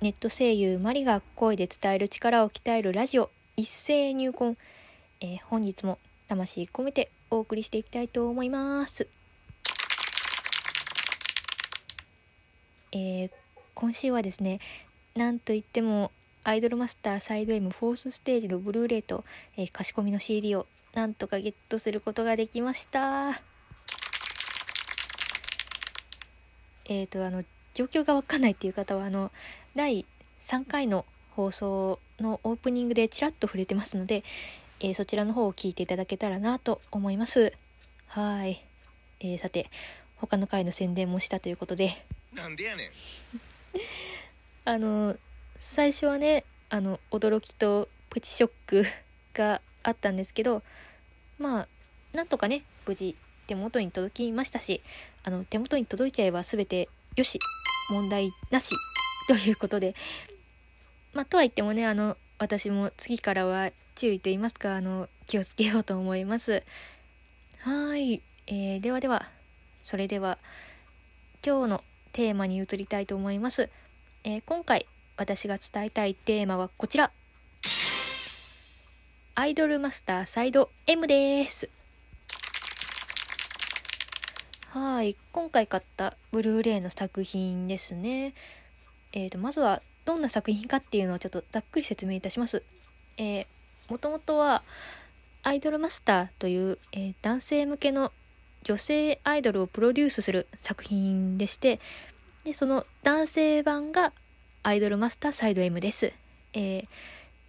ネット声優マリが声で伝える力を鍛えるラジオ一斉入魂、えー本日も魂込めてお送りしていきたいと思います。えー今週はですねなんといってもアイドルマスターサイド M フォースステージのブルーレイと、えー貸し込みの CD をなんとかゲットすることができました。えーとあの状況がわかんないっていう方はあの第3回の放送のオープニングでちらっと触れてますので、えーそちらの方を聞いていただけたらなと思います。はい、えーさて他の回の宣伝もしたということで。なんでやねん。あの最初はねあの驚きとプチショックがあったんですけどまあなんとかね無事手元に届きましたしあの手元に届いちゃえば全てよし問題なしということで。まあとは言ってもねあの私も次からは注意と言いますかあの気をつけようと思います。はい、えーではではそれでは今日のテーマに移りたいと思います。えー今回私が伝えたいテーマはこちら。アイドルマスターサイド M です。はい今回買ったブルーレイの作品ですねえーとまずはどんな作品かっていうのをちょっとざっくり説明いたしますえー、もともとはアイドルマスターという、えー男性向けの女性アイドルをプロデュースする作品でしてでその男性版がアイドルマスターサイド M です。えー、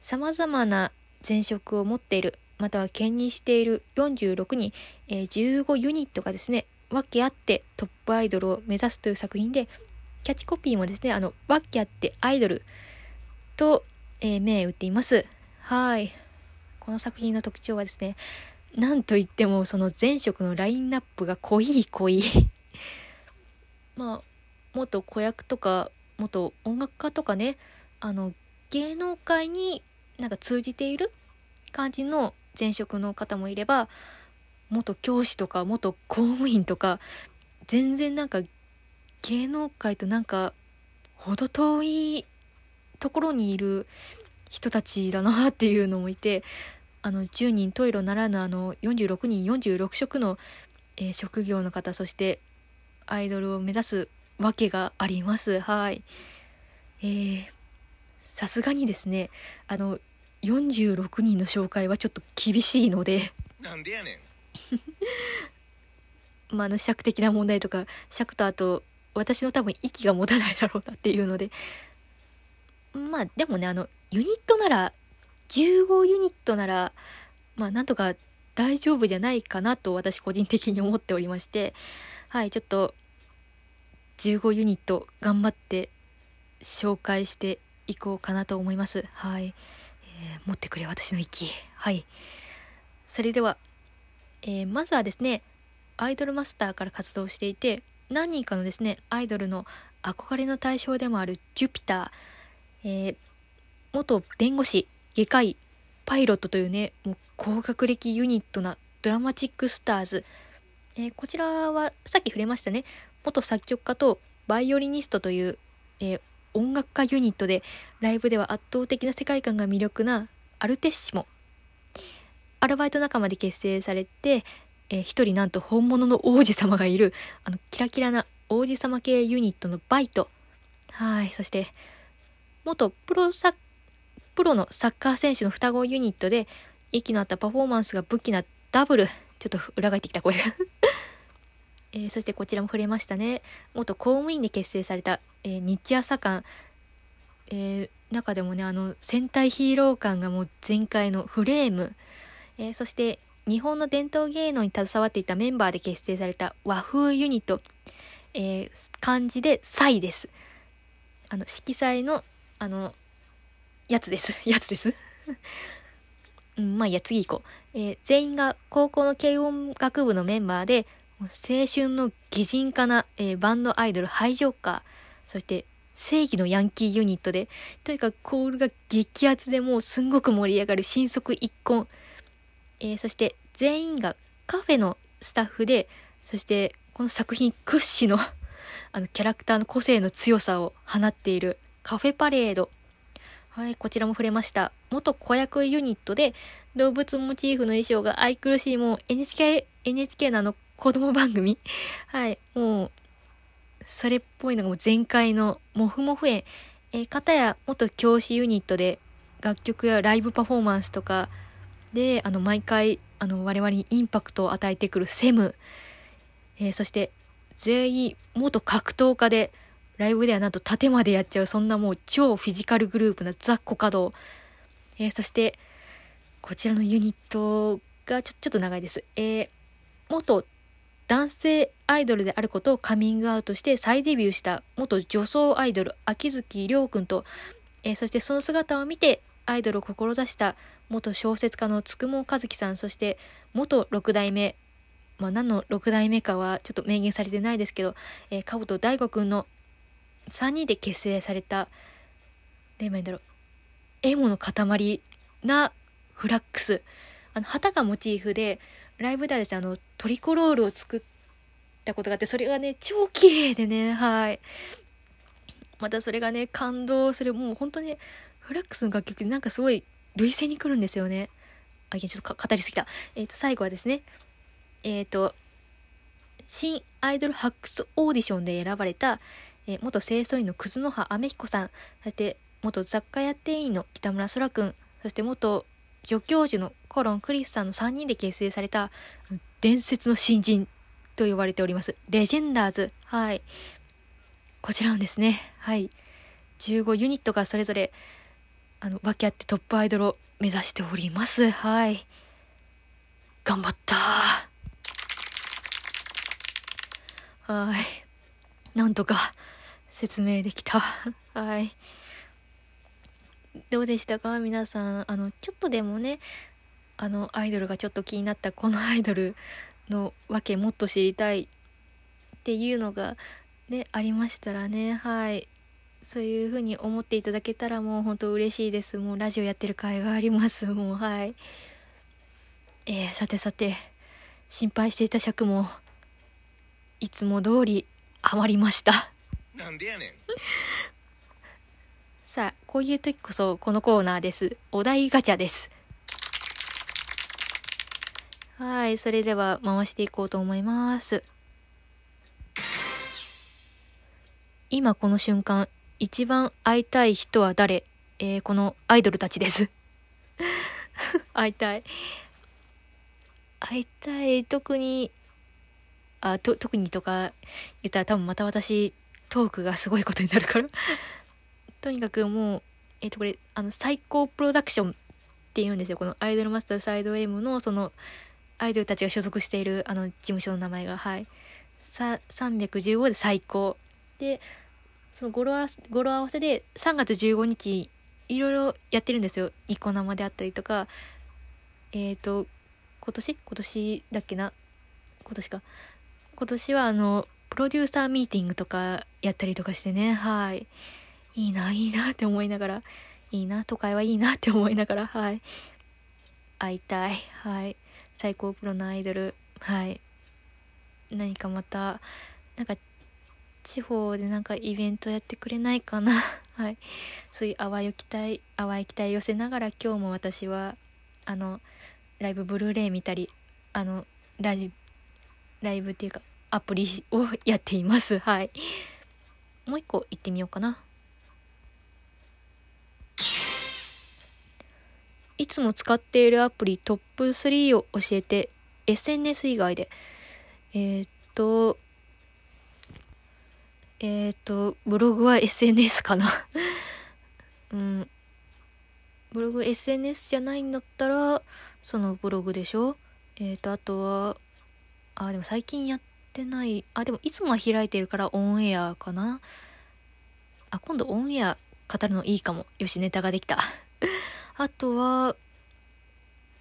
様々な前職を持っている、または兼任している46人、えー15ユニットがですね、分け合ってトップアイドルを目指すという作品で、キャッチコピーもですね、あの、分け合ってアイドルと、えー、銘打っています。はい。この作品の特徴はですね、なんといってもその前職のラインナップが濃い濃い。まあ、元子役とか元音楽家とかねあの芸能界になんか通じている感じの前職の方もいれば元教師とか元公務員とか全然なんか芸能界となんか程遠いところにいる人たちだなっていうのもいてあの10人十色ならぬあの46人46色の、えー職業の方そしてアイドルを目指すわけがあります。はい。え、さすがにですね、あの、46人の紹介はちょっと厳しいので、なんでやねん まあ、の、尺的な問題とか、尺とあと、私の多分息が持たないだろうなっていうので、まあ、でもね、あの、ユニットなら、15ユニットなら、まあ、なんとか大丈夫じゃないかなと私個人的に思っておりまして、はい、ちょっと、15ユニット頑張って紹介していこうかなと思います。はい。えー持ってくれ私の息。はい。それでは、えーまずはですね、アイドルマスターから活動していて、何人かのですね、アイドルの憧れの対象でもあるジュピター、えー元弁護士、外科医、パイロットというね、もう高学歴ユニットなドラマチックスターズ。えーこちらはさっき触れましたね、元作曲家とバイオリニストという、えー音楽家ユニットで、ライブでは圧倒的な世界観が魅力なアルテッシモ。アルバイト仲間で結成されて、えー一人なんと本物の王子様がいる、あの、キラキラな王子様系ユニットのバイト。はい。そして、元プロサッ、プロのサッカー選手の双子ユニットで、息の合ったパフォーマンスが武器なダブル。ちょっと裏返ってきた声が。えーそしてこちらも触れましたね。元公務員で結成された、えー日朝館。えー中でもね、あの、戦隊ヒーロー感がもう全開のフレーム。えーそして、日本の伝統芸能に携わっていたメンバーで結成された和風ユニット。えー漢字でサイです。あの、色彩の、あの、やつです。やつです。うん、まあいや、次行こう。えー全員が高校の軽音楽部のメンバーで、青春の擬人化な、えーバンドアイドルハイジョーカー、そして正義のヤンキーユニットで、とにかくコールが激アツでもうすんごく盛り上がる新速一婚。えーそして全員がカフェのスタッフで、そしてこの作品屈指の あのキャラクターの個性の強さを放っているカフェパレード。はい、こちらも触れました。元子役ユニットで、動物モチーフの衣装が愛くるしい、もう NHK、NHK のあの子供番組 はい、もう、それっぽいのがもう全開のモフモフ園。えー、片や元教師ユニットで楽曲やライブパフォーマンスとかで、あの、毎回、あの、我々にインパクトを与えてくるセム。えー、そして、全員元格闘家で、ライブではなんと盾までやっちゃう、そんなもう超フィジカルグループなザ・コカド。えー、そして、こちらのユニットがちょちょっと長いです。えー、元男性アイドルであることをカミングアウトして再デビューした元女装アイドル秋月亮君と、えー、そしてその姿を見てアイドルを志した元小説家のつくも和樹さんそして元六代目まあ何の六代目かはちょっと明言されてないですけど、えー、かぶと大悟くんの3人で結成された、何だろう、エモの塊なフラックス。あの、旗がモチーフで、ライブではですね、あの、トリコロールを作ったことがあって、それがね、超綺麗でね、はい。またそれがね、感動する、もう本当に、フラックスの楽曲なんかすごい、類線に来るんですよね。あ、いや、ちょっと語りすぎた。えっ、ー、と、最後はですね、えっ、ー、と、新アイドル発掘オーディションで選ばれた、え元清掃員の葛野葉雨彦さん、そして元雑貨屋店員の北村空くん、そして元助教授のコロン・クリスさんの3人で結成された伝説の新人と呼ばれております。レジェンダーズ。はい。こちらなんですね。はい。15ユニットがそれぞれ、あの、分け合ってトップアイドルを目指しております。はい。頑張ったはい。なんとか、説明できた。はい。どうでしたか？皆さん。あの、ちょっとでもね、あの、アイドルがちょっと気になったこのアイドルのわけもっと知りたいっていうのがね、ありましたらね、はい。そういう風に思っていただけたらもう本当嬉しいです。もうラジオやってる甲斐があります。もうはい。えー、さてさて、心配していた尺も、いつも通り余りました。なんでやねん。さあ、こういう時こそこのコーナーです。お題ガチャです。はい、それでは回していこうと思います。今この瞬間、一番会いたい人は誰？えー、このアイドルたちです。会いたい。会いたい。特に、あ、と、特にとか言ったら多分また私、トークがすごいことになるから とにかくもう、えっ、ー、とこれ、あの、最高プロダクションって言うんですよ。このアイドルマスターサイド M の、その、アイドルたちが所属している、あの、事務所の名前が、はい。さ、315で最高。で、その語呂合わせ、語呂合わせで3月15日、いろいろやってるんですよ。ニコ生であったりとか、えっ、ー、と、今年？今年だっけな？今年か。今年はあの、プロデューサーミーティングとかやったりとかしてね、はい。いいな、いいなって思いながら、いいな、都会はいいなって思いながら、はい。会いたい。はい。最高プロのアイドル。はい。何かまた、なんか、地方でなんかイベントやってくれないかな。はい。そういう淡い期待、淡い期待寄せながら今日も私は、あの、ライブブルーレイ見たり、あの、ライブ、ライブっていうか、アプリをやっています。はい。もう一個行ってみようかな。いつも使っているアプリトップ3を教えて、SNS 以外で。えー、っと、えー、っと、ブログは SNS かな うん。ブログ SNS じゃないんだったら、そのブログでしょ？えー、っと、あとは、あ、でも最近やってない。あ、でもいつもは開いてるからオンエアかな？あ、今度オンエア語るのいいかも。よし、ネタができた。あとは、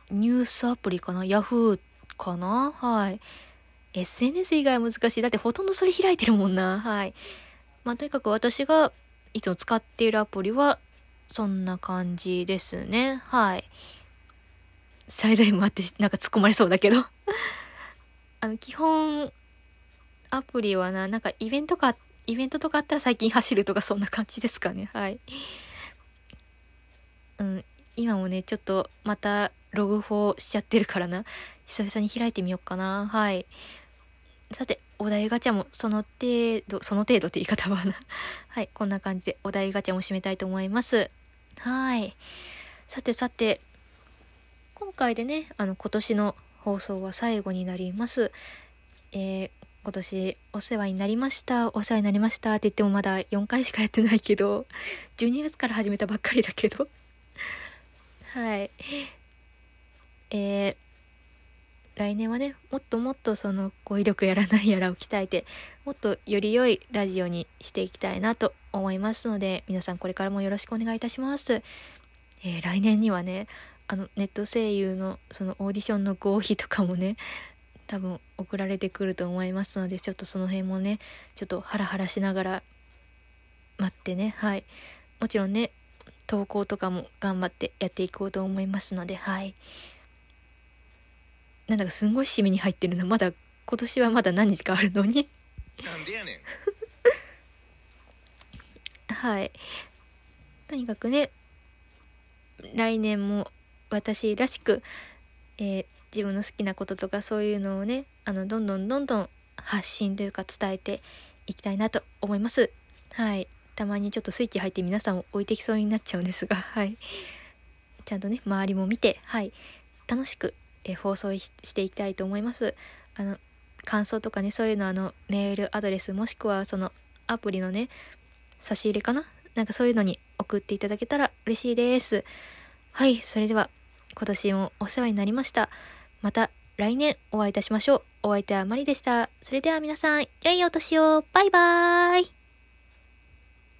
ニュースアプリかな ?Yahoo かな？はい。SNS 以外は難しい。だってほとんどそれ開いてるもんな。はい。まあ、とにかく私がいつも使っているアプリは、そんな感じですね。はい。最大もあって、なんか突っ込まれそうだけど あの、基本、アプリはな、なんかイベントか、イベントとかあったら最近走るとかそんな感じですかね。はい。うん、今もね、ちょっとまたログ4しちゃってるからな。久々に開いてみようかな。はい。さて、お題ガチャもその程度、その程度って言い方はな。はい、こんな感じでお題ガチャも締めたいと思います。はい。さてさて、今回でね、あの、今年の放送は最後になります。えー、今年お世話になりました、お世話になりましたって言ってもまだ4回しかやってないけど、12月から始めたばっかりだけど。はい。えー、来年はね、もっともっとその語彙力やらないやらを鍛えて、もっとより良いラジオにしていきたいなと思いますので、皆さんこれからもよろしくお願いいたします。えー、来年にはね、あの、ネット声優のそのオーディションの合否とかもね、多分送られてくると思いますので、ちょっとその辺もね、ちょっとハラハラしながら待ってね、はい。もちろんね、投稿とかも頑張ってやっていこうと思いますので、はい。なんだかすんごい締めに入ってるな。まだ、今年はまだ何日かあるのになんでやねん。はい。とにかくね、来年も私らしく、えー、自分の好きなこととかそういうのをね、あの、どんどんどんどん発信というか伝えていきたいなと思います。はい。たまにちょっとスイッチ入って皆さんを置いてきそうになっちゃうんですが、はい。ちゃんとね、周りも見て、はい。楽しくえ放送していきたいと思います。あの、感想とかね、そういうのあの、メールアドレスもしくはそのアプリのね、差し入れかな？なんかそういうのに送っていただけたら嬉しいです。はい、それでは今年もお世話になりました。また来年お会いいたしましょう。お相手はマリでした。それでは皆さん、良いお年を。バイバーイ。